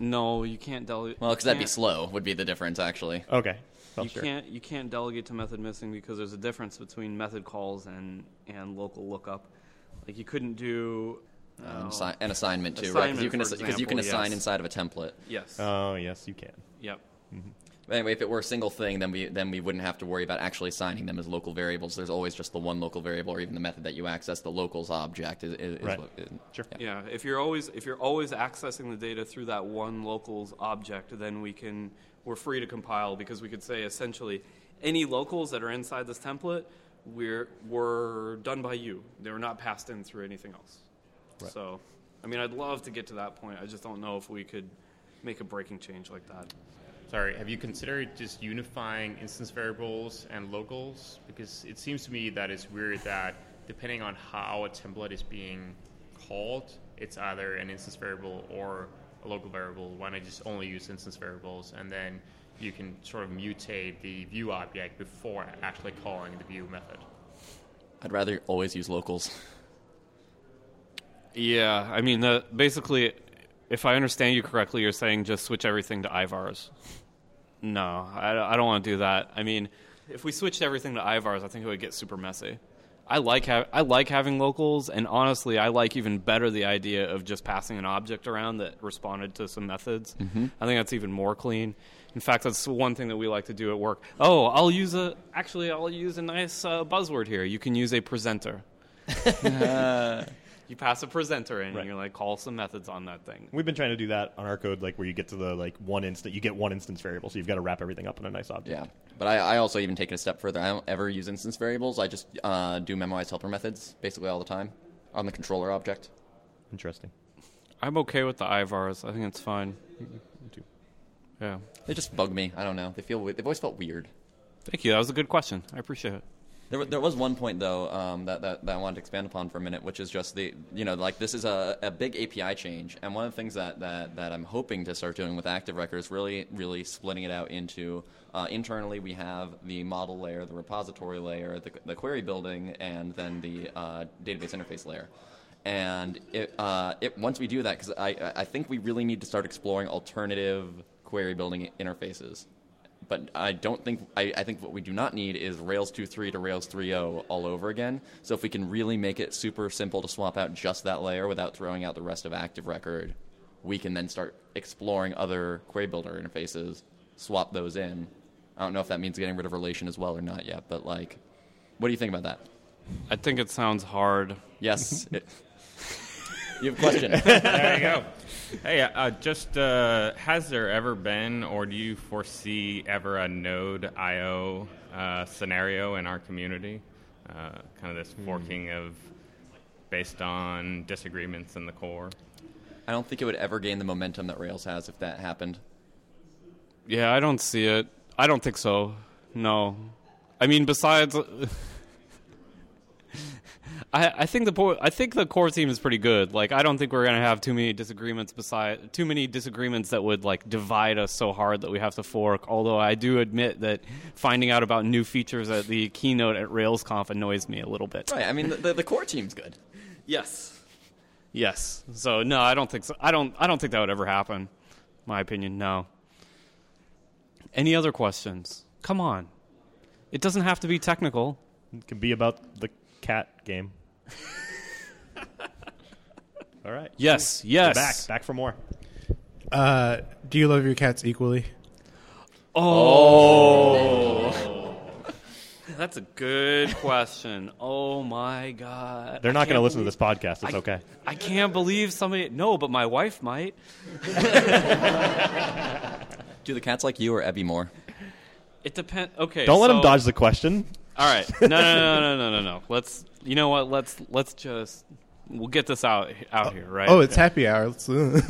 No, you can't delegate. Well, because that'd be slow. Would be the difference actually. Okay, well, you sure. can't you can't delegate to method missing because there's a difference between method calls and and local lookup. Like you couldn't do. Um, oh, assi- an assignment too, right? Because you can assi- 'cause you can assign yes. inside of a template. yes. Oh, yes, you can. yep. But anyway, if it were a single thing, then we then we wouldn't have to worry about actually assigning them as local variables. There's always just the one local variable, or even the method that you access. The locals object is, is, is Right. what- is- Sure. Yeah, if you're always if you're always accessing the data through that one locals object, then we can we're free to compile because we could say essentially any locals that are inside this template we're were done by you. They were not passed in through anything else. Right. So, I mean, I'd love to get to that point. I just don't know if we could make a breaking change like that. Sorry, have you considered just unifying instance variables and locals? Because it seems to me that it's weird that depending on how a template is being called, it's either an instance variable or a local variable. Why not just only use instance variables and then you can sort of mutate the view object before actually calling the view method? I'd rather always use locals. (laughs) Yeah, I mean, the, basically, if I understand you correctly, you're saying just switch everything to IVARs. No, I, I don't want to do that. I mean, if we switched everything to IVARs, I think it would get super messy. I like ha- I like having locals, and honestly, I like even better the idea of just passing an object around that responded to some methods. Mm-hmm. I think that's even more clean. In fact, that's one thing that we like to do at work. Oh, I'll use a actually I'll use a nice uh, buzzword here. You can use a presenter. (laughs) (laughs) (laughs) you pass a presenter in, Right. and you're like, call some methods on that thing. We've been trying to do that on our code, like where you get to the like one instant, you get one instance variable, so you've got to wrap everything up in a nice object. Yeah, but I, I also even take it a step further. I don't ever use instance variables. I just uh, do memoize helper methods basically all the time on the controller object. Interesting. I'm okay with the IVARs. I think it's fine. too. Yeah. They just bug me. I don't know. They feel we- they've always felt weird. Thank you. That was a good question. I appreciate it. There, there was one point though um, that, that, that I wanted to expand upon for a minute, which is just the you know like this is a, a big API change, and one of the things that, that, that I'm hoping to start doing with Active Record is really really splitting it out into uh, internally we have the model layer, the repository layer, the, the query building, and then the uh, database interface layer. And it, uh, it, once we do that, because I, I think we really need to start exploring alternative query building interfaces but I don't think I, I think what we do not need is Rails 2.3 to Rails 3.0 all over again. So if we can really make it super simple to swap out just that layer without throwing out the rest of Active Record, we can then start exploring other query builder interfaces, swap those in. I don't know if that means getting rid of relation as well or not yet, but like, what do you think about that? I think it sounds hard. Yes. (laughs) it, (laughs) you have a question. there you go. Hey, uh, just uh, has there ever been, or do you foresee ever a Node IO uh, scenario in our community? Uh, kind of this forking of based on disagreements in the core. I don't think it would ever gain the momentum that Rails has if that happened. Yeah, I don't see it. I don't think so. No. I mean, besides, (laughs) I I think the po- I think the core team is pretty good. Like, I don't think we're gonna have too many disagreements. Beside too many disagreements that would like divide us so hard that we have to fork. Although I do admit that finding out about new features at the keynote at RailsConf annoys me a little bit. Right. I mean, the, the, the core team's good. Yes. Yes. So no, I don't think so. I don't. I don't think that would ever happen. My opinion, no. Any other questions? Come on. It doesn't have to be technical. It could be about the cat game. (laughs) All right. Yes. We're Yes. back. Back for more. Uh, do you love your cats equally? Oh. That's a good question. Oh my god. They're I not going to can't listen to this podcast. It's I- okay. I can't believe somebody. No, but my wife might. (laughs) Do the cats like you or Ebby more? It depends. Okay. Don't let so- him dodge the question. All right. No, no, no, no, no, no, no. Let's. You know what? Let's let's just. We'll get this out out here, right? Oh, it's happy hour. Let's, uh.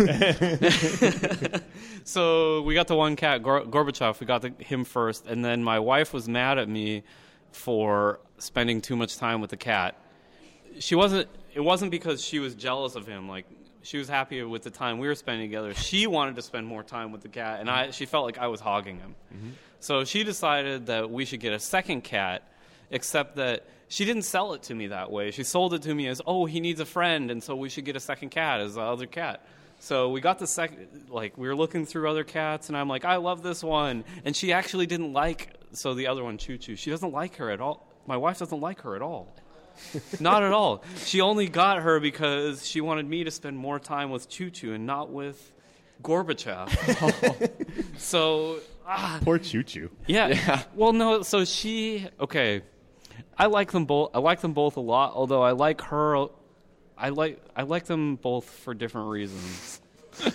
(laughs) So we got the one cat, Gor- Gorbachev. We got the, him first, and then my wife was mad at me for spending too much time with the cat. She wasn't. It wasn't because she was jealous of him. Like she was happy with the time we were spending together. She wanted to spend more time with the cat, and I. She felt like I was hogging him. Mm-hmm. So she decided that we should get a second cat, except that she didn't sell it to me that way. She sold it to me as, oh, he needs a friend, and so we should get a second cat as the other cat. So we got the second, like, we were looking through other cats, and I'm like, I love this one. And she actually didn't like, so the other one, Choo Choo, she doesn't like her at all. My wife doesn't like her at all. (laughs) not at all. She only got her because she wanted me to spend more time with Choo Choo and not with Gorbachev. (laughs) so ah, Poor Choo Choo. yeah. Well, no. So she okay. I like them both. I like them both a lot. Although I like her. I like I like them both for different reasons. (laughs)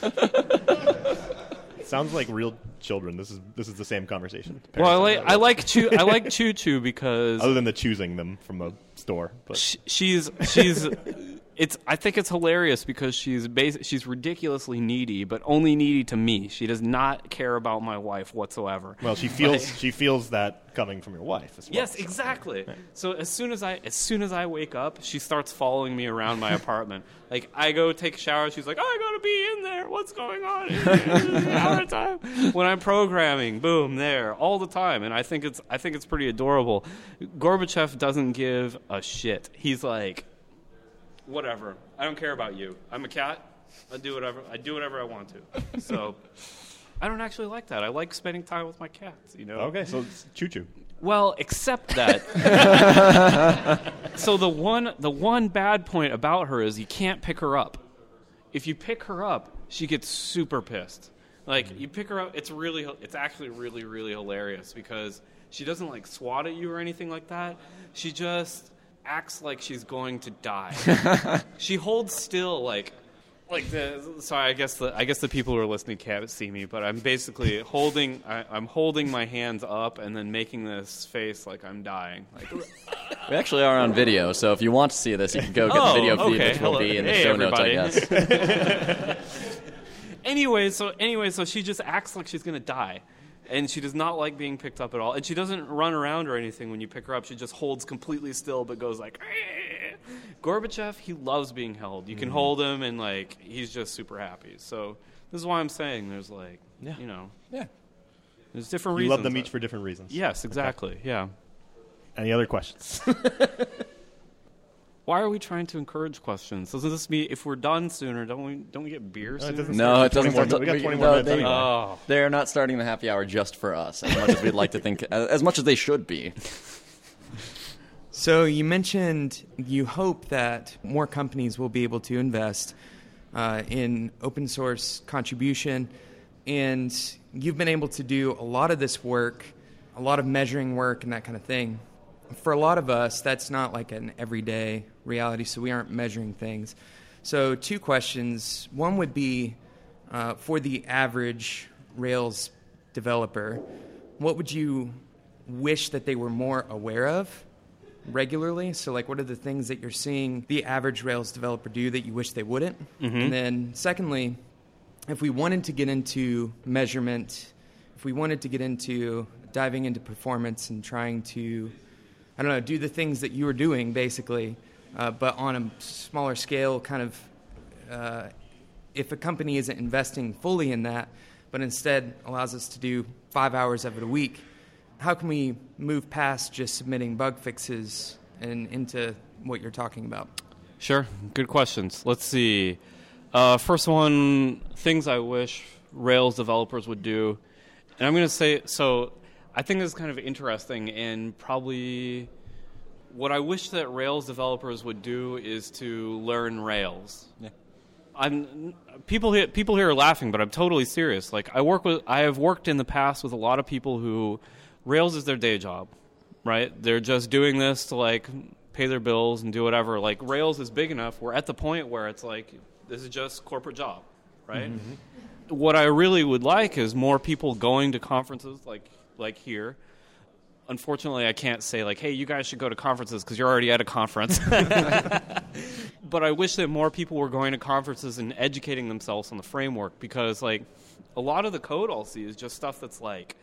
Sounds like real children. This is this is the same conversation. Well, I like I like Choo I like (laughs) Choo Choo because other than the choosing them from a store, but sh- she's she's (laughs) it's I think it's hilarious because she's bas- she's ridiculously needy, but only needy to me. She does not care about my wife whatsoever. Well, she feels she feels that coming from your wife as well. Yes, exactly. So as soon as I as soon as I wake up, she starts following me around my apartment. (laughs) Like I go take a shower, she's like, oh, "I gotta be in there. What's going on? (laughs) Shower time." When I'm programming, boom, there all the time, and I think it's I think it's pretty adorable. Gorbachev doesn't give a shit. He's like, whatever. I don't care about you. I'm a cat. I do whatever. I do whatever I want to. So. (laughs) I don't actually like that. I like spending time with my cats. You know. Okay, so choo choo. Well, except that. (laughs) so the one the one bad point about her is you can't pick her up. If you pick her up, she gets super pissed. Like you pick her up, it's really it's actually really really hilarious because she doesn't like swat at you or anything like that. She just acts like she's going to die. (laughs) she holds still like like the sorry i guess the i guess the people who are listening can't see me but i'm basically holding I, i'm holding my hands up and then making this face like i'm dying like We (laughs) actually are on video, so if you want to see this, you can go get Oh, the video feed, okay. which will Hello. be in the Hey, show notes, I everybody. guess. (laughs) anyway so anyway so she just acts like she's gonna die and she does not like being picked up at all and she doesn't run around or anything when you pick her up she just holds completely still but goes like gorbachev he loves being held you can Mm-hmm. hold him and like he's just super happy so this is why i'm saying there's like Yeah. you know Yeah. there's different You reasons love them each for different reasons. yes exactly yeah Any other questions? (laughs) why are we trying to encourage questions doesn't this mean if we're done sooner don't we don't we get beer it sooner? doesn't No, it doesn't. more- we got 20 more no, minutes they- anyway. oh They're not starting the happy hour just for us, as much as we'd like to think, (laughs) as much as they should be. So you mentioned you hope that more companies will be able to invest uh, in open source contribution, and you've been able to do a lot of this work, a lot of measuring work, and that kind of thing. For a lot of us, that's not like an everyday reality, so we aren't measuring things. So, two questions. One would be uh, for the average Rails developer, what would you wish that they were more aware of regularly? So, like, what are the things that you're seeing the average Rails developer do that you wish they wouldn't? And then, secondly, if we wanted to get into measurement, if we wanted to get into diving into performance and trying to, I don't know, do the things that you were doing basically, uh, but on a smaller scale, kind of, uh, if a company isn't investing fully in that, but instead allows us to do five hours of it a week, how can we move past just submitting bug fixes and into what you're talking about? Sure. Good questions. Let's see. Uh, first one, things I wish Rails developers would do. And I'm going to say, so I think this is kind of interesting and probably what I wish that Rails developers would do is to learn Rails. Yeah. I'm people here people here are laughing, but I'm totally serious. Like I work with I have worked in the past with a lot of people who Rails is their day job, right? They're just doing this to like pay their bills and do whatever. Like Rails is big enough. We're at the point where it's like this is just corporate job, right? Mm-hmm. What I really would like is more people going to conferences like like here. Unfortunately, I can't say like, "Hey, you guys should go to conferences" because you're already at a conference. (laughs) but I wish that more people were going to conferences and educating themselves on the framework because like a lot of the code I'll see is just stuff that's like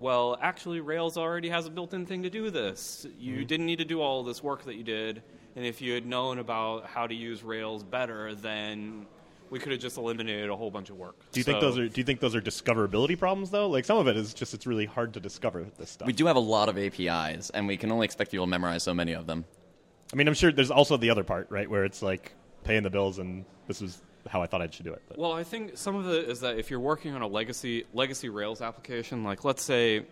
well, actually Rails already has a built-in thing to do this. You mm-hmm. didn't need to do all this work that you did, and if you had known about how to use Rails better, then we could have just eliminated a whole bunch of work. Do you think those are? Do you think those are discoverability problems though? Like some of it is just it's really hard to discover this stuff. We do have a lot of APIs, and we can only expect people to memorize so many of them. I mean, I'm sure there's also the other part, right, where it's like paying the bills and this is how I thought I should do it. But. Well, I think some of it is that if you're working on a legacy legacy Rails application, like let's say,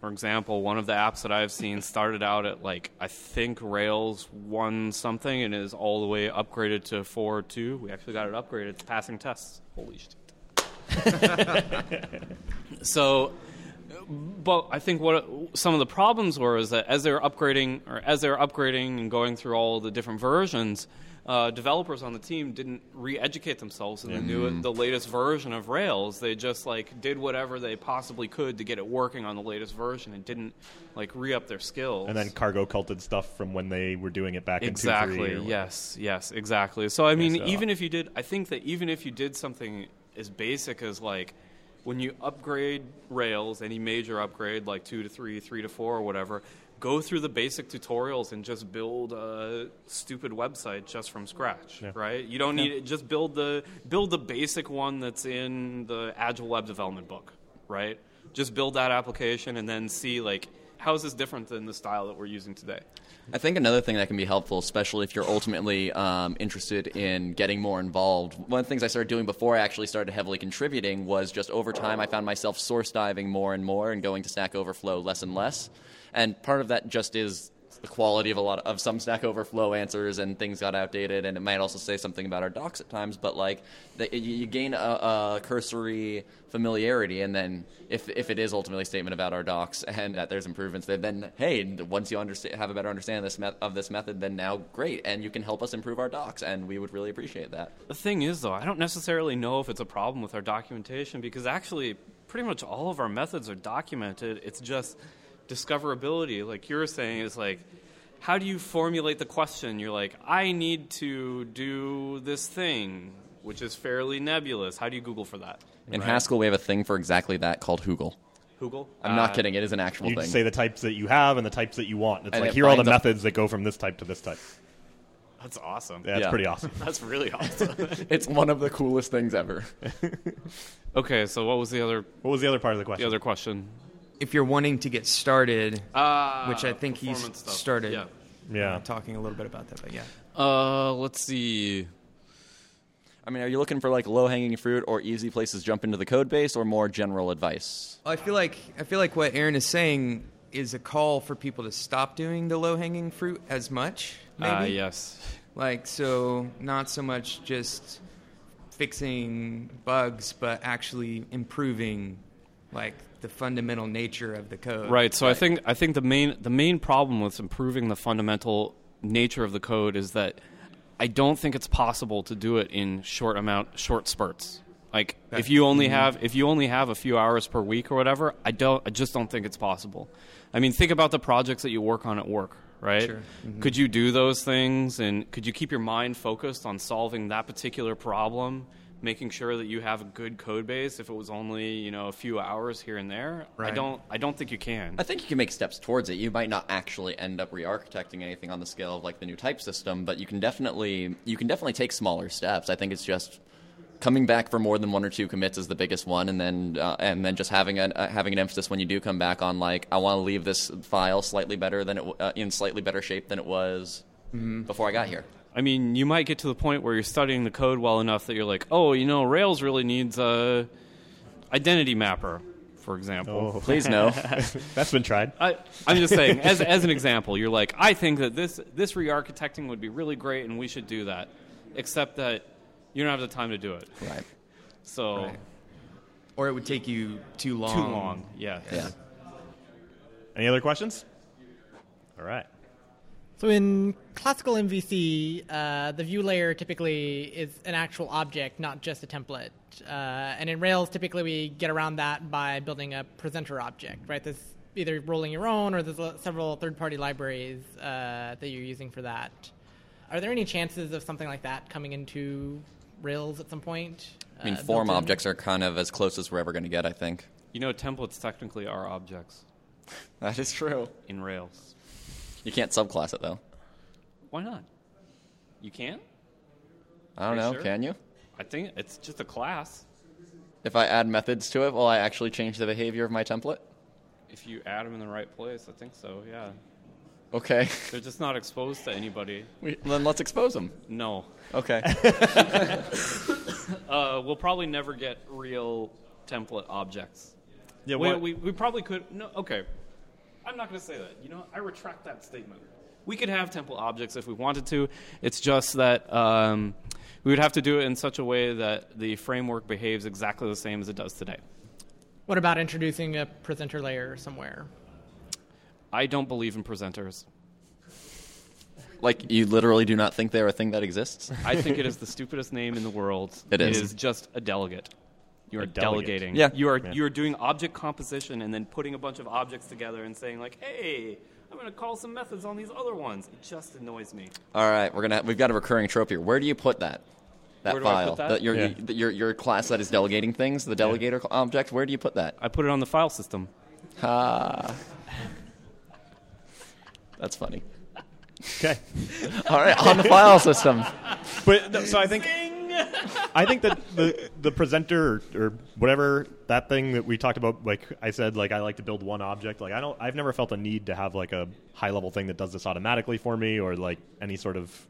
for example, one of the apps that I've seen started out at like I think Rails one something and is all the way upgraded to four two. We actually got it upgraded. It's passing tests. Holy shit! (laughs) so, but I think what some of the problems were is that as they were upgrading or as they were upgrading and going through all the different versions, uh, developers on the team didn't re-educate themselves in the new, the latest version of Rails. They just like did whatever they possibly could to get it working on the latest version and didn't like re-up their skills. And then cargo culted stuff from when they were doing it back in 2.3 exactly. yes. Yes. Exactly. So i mean so- even if you did i think that even if you did something as basic as like when you upgrade rails any major upgrade like 2 to 3 3 to 4 or whatever go through the basic tutorials and just build a stupid website just from scratch right? You don't need just build the build the basic one that's in the agile web development book right? Just build that application and then see like how is this different than the style that we're using today? I think another thing that can be helpful, especially if you're ultimately um, interested in getting more involved, one of the things I started doing before I actually started heavily contributing was just over time I found myself source diving more and more and going to Stack Overflow less and less. And part of that just is the quality of a lot of some Stack Overflow answers and things got outdated, and it might also say something about our docs at times. But like, the, you, you gain a, a cursory familiarity, and then if if it is ultimately a statement about our docs (laughs) and that there's improvements, then then hey, once you understand, have a better understanding of this, met, of this method, then now great, and you can help us improve our docs, and we would really appreciate that. The thing is, though, I don't necessarily know if it's a problem with our documentation because actually, pretty much all of our methods are documented. It's just discoverability, like you were saying, is like, how do you formulate the question? You're like, I need to do this thing, which is fairly nebulous. How do you Google for that? In Right? Haskell, we have a thing for exactly that called Hoogle. Google? I'm not Uh, kidding; it is an actual You thing. say the types that you have and the types that you want. It's And like it here are all the methods that go from this type to this type. That's awesome. Yeah, it's Yeah. pretty awesome. (laughs) That's really awesome. (laughs) it's one of the coolest things ever. (laughs) okay, so what was the other What was the other part of the question? the other question? If you're wanting to get started, Uh, which I think he's stuff. started Yeah. yeah. talking a little bit about that, but yeah. Uh, let's see. I mean, are you looking for like low hanging fruit or easy places to jump into the code base, or more general advice? I feel like I feel like what Aaron is saying is a call for people to stop doing the low hanging fruit as much. Maybe. Uh, yes. Like so, not so much just fixing bugs, but actually improving like the fundamental nature of the code. Right. So I think I think the main the main problem with improving the fundamental nature of the code is that I don't think it's possible to do it in short amount short spurts. Like if you only mm-hmm. have if you only have a few hours per week or whatever, I don't I just don't think it's possible. I mean, think about the projects that you work on at work, right? Sure. Mm-hmm. Could you do those things and could you keep your mind focused on solving that particular problem? Making sure that you have a good code base if it was only, you know, a few hours here and there. I don't I don't think you can. I think you can make steps towards it. You might not actually end up re-architecting anything on the scale of like the new type system, but you can definitely you can definitely take smaller steps. I think it's just coming back for more than one or two commits is the biggest one, and then uh, and then just having an uh, having an emphasis when you do come back on like I want to leave this file slightly better than it w- uh, in slightly better shape than it was before I got here. I mean, you might get to the point where you're studying the code well enough that you're like, oh, you know, Rails really needs a identity mapper, for example. Oh, Please no. (laughs) (laughs) that's been tried. I, I'm just saying, as, (laughs) as an example, you're like, I think that this this re-architecting would be really great, and we should do that. Except that you don't have the time to do it. right. So Right. Or it would take you too long. too long. Yeah. Yeah. Any other questions? All right. So in classical MVC, uh, the view layer typically is an actual object, not just a template. Uh, and in Rails, typically we get around that by building a presenter object, right? There's either rolling your own or there's several third-party libraries uh, that you're using for that. Are there any chances of something like that coming into Rails at some point? I mean, uh, form in? objects are kind of as close as we're ever going to get. I think You know, templates technically are objects (laughs) that is true. in Rails. You can't subclass it though. Why not? You can? I don't Are you know. sure? Can you? I think it's just a class. If I add methods to it, will I actually change the behavior of my template? If you add them in the right place, I think so. Yeah. Okay. They're just not exposed to anybody. We- then let's expose them. No. Okay. (laughs) (laughs) Uh, we'll probably never get real template objects. Yeah. we, what- we, we probably could. No, okay. I'm not going to say that. You know, I retract that statement. We could have temple objects if we wanted to. It's just that um, we would have to do it in such a way that the framework behaves exactly the same as it does today. What about introducing a presenter layer somewhere? I don't believe in presenters. Like you literally do not think they're a thing that exists? I think it is the stupidest name in the world. (laughs) It is. It is just a delegate. You are A delegating. Yeah. You are Yeah. you are doing object composition and then putting a bunch of objects together and saying like, "Hey, I'm going to call some methods on these other ones." It just annoys me. All right, we're gonna we've got a recurring trope here. Where do you put that? That Where do I file, put that? The- your, Yeah. the- your your class that is delegating things, the delegator object. Where do you put that? I put it on the file system. Ah, that's funny. Okay. (laughs) All right, on the file system. But no, so I think I think that the the presenter or, or whatever that thing that we talked about, like I said, like I like to build one object. Like I don't, I've never felt a need to have like a high level thing that does this automatically for me, or like any sort of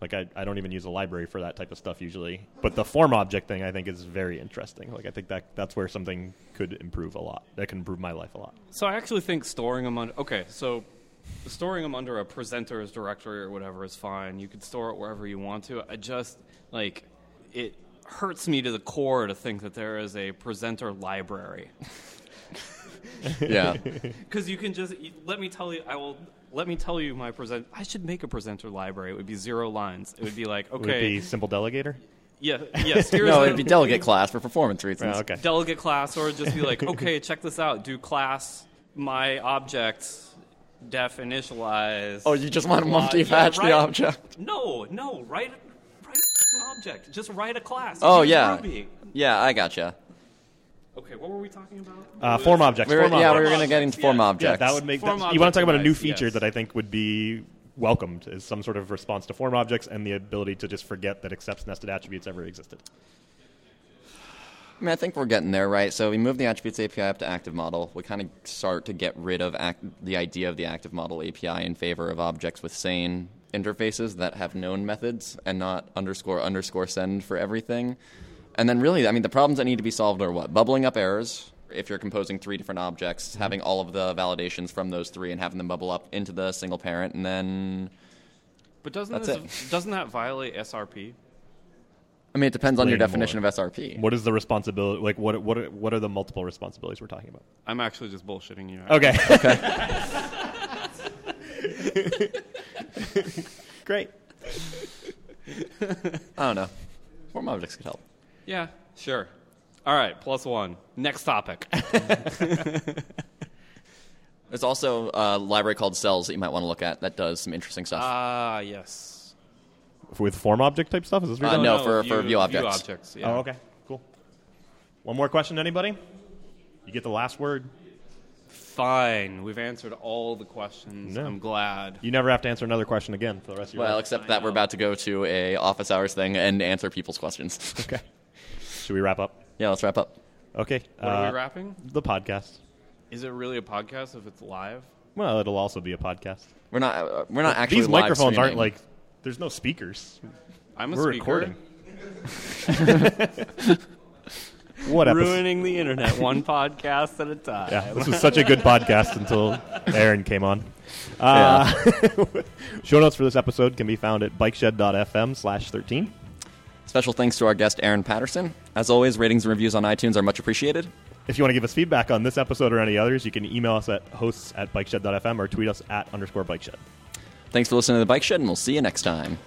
like I, I don't even use a library for that type of stuff usually. But the form object thing I think is very interesting. Like I think that that's where something could improve a lot. That can improve my life a lot. So I actually think storing them on. Okay, so storing them under a presenter's directory or whatever is fine. You can store it wherever you want to. I just like it hurts me to the core to think that there is a presenter library (laughs) Yeah, (laughs) because you can just let me tell you. I will. Let me tell you my present. I should make a presenter library. It would be zero lines. It would be like, Would okay, it be simple delegator? yeah, (laughs) yes. Here's no, it'd be delegate class for performance reasons. Oh, okay. delegate class, or just be like, okay, check this out. Do class my object def initialize. Oh, you just want to Blah, multi yeah, patch the object? No, no, write write an object. Just write a class. Oh Use yeah, Ruby. yeah, I gotcha. Okay, what were we talking about? Uh, form objects. We were, form yeah, we objects. were gonna get into form Yeah. objects. Yeah, that would make. Form That, you want to talk about a new feature device, that I think would be welcomed is some sort of response to form objects and the ability to just forget that accepts nested attributes ever existed. I mean, I think we're getting there, right? So we move the attributes API up to active model. We kind of start to get rid of act- the idea of the active model API in favor of objects with sane interfaces that have known methods and not underscore underscore send for everything. And then really, I mean, the problems that need to be solved are what? Bubbling up errors. If you're composing three different objects, having all of the validations from those three and having them bubble up into the single parent, and then But doesn't That's this, (laughs) doesn't that violate SRP? I mean, it depends on your definition more. of SRP. What is the responsibility? Like, what what are, what are the multiple responsibilities we're talking about? I'm actually just bullshitting you. Okay. Okay. (laughs) (laughs) (laughs) Great. I don't know. Form objects could help. Yeah, sure. All right, plus one. Next topic. (laughs) There's also a library called Cells that you might want to look at that does some interesting stuff. Ah, yes. With form object type stuff, is this what Uh, you're no, talking for- for view objects. objects, about? yeah. Oh, okay. Cool. One more question, to anybody? You get the last word. Fine. We've answered all the questions. No. I'm glad. You never have to answer another question again for the rest of your well, life. except that we're about to go to a office hours thing and answer people's questions. (laughs) Okay. Should we wrap up? yeah, let's wrap up. Okay. What are uh, we wrapping? The podcast. Is it really a podcast if it's live? Well, it'll also be a podcast. We're not. Uh, we're not actually. These live microphones aren't like. There's no speakers. I'm a We're speaker. recording. (laughs) (laughs) what episode? Ruining the internet one (laughs) podcast at a time. Yeah, this was such a good podcast until (laughs) Aaron came on. Uh, (laughs) show notes for this episode can be found at bikeshed.fm slash 13. Special thanks to our guest Aaron Patterson. As always, ratings and reviews on iTunes are much appreciated. If you want to give us feedback on this episode or any others, you can email us at hosts at bikeshed.fm or tweet us at underscore bikeshed. Thanks for listening to the Bike Shed, and we'll see you next time.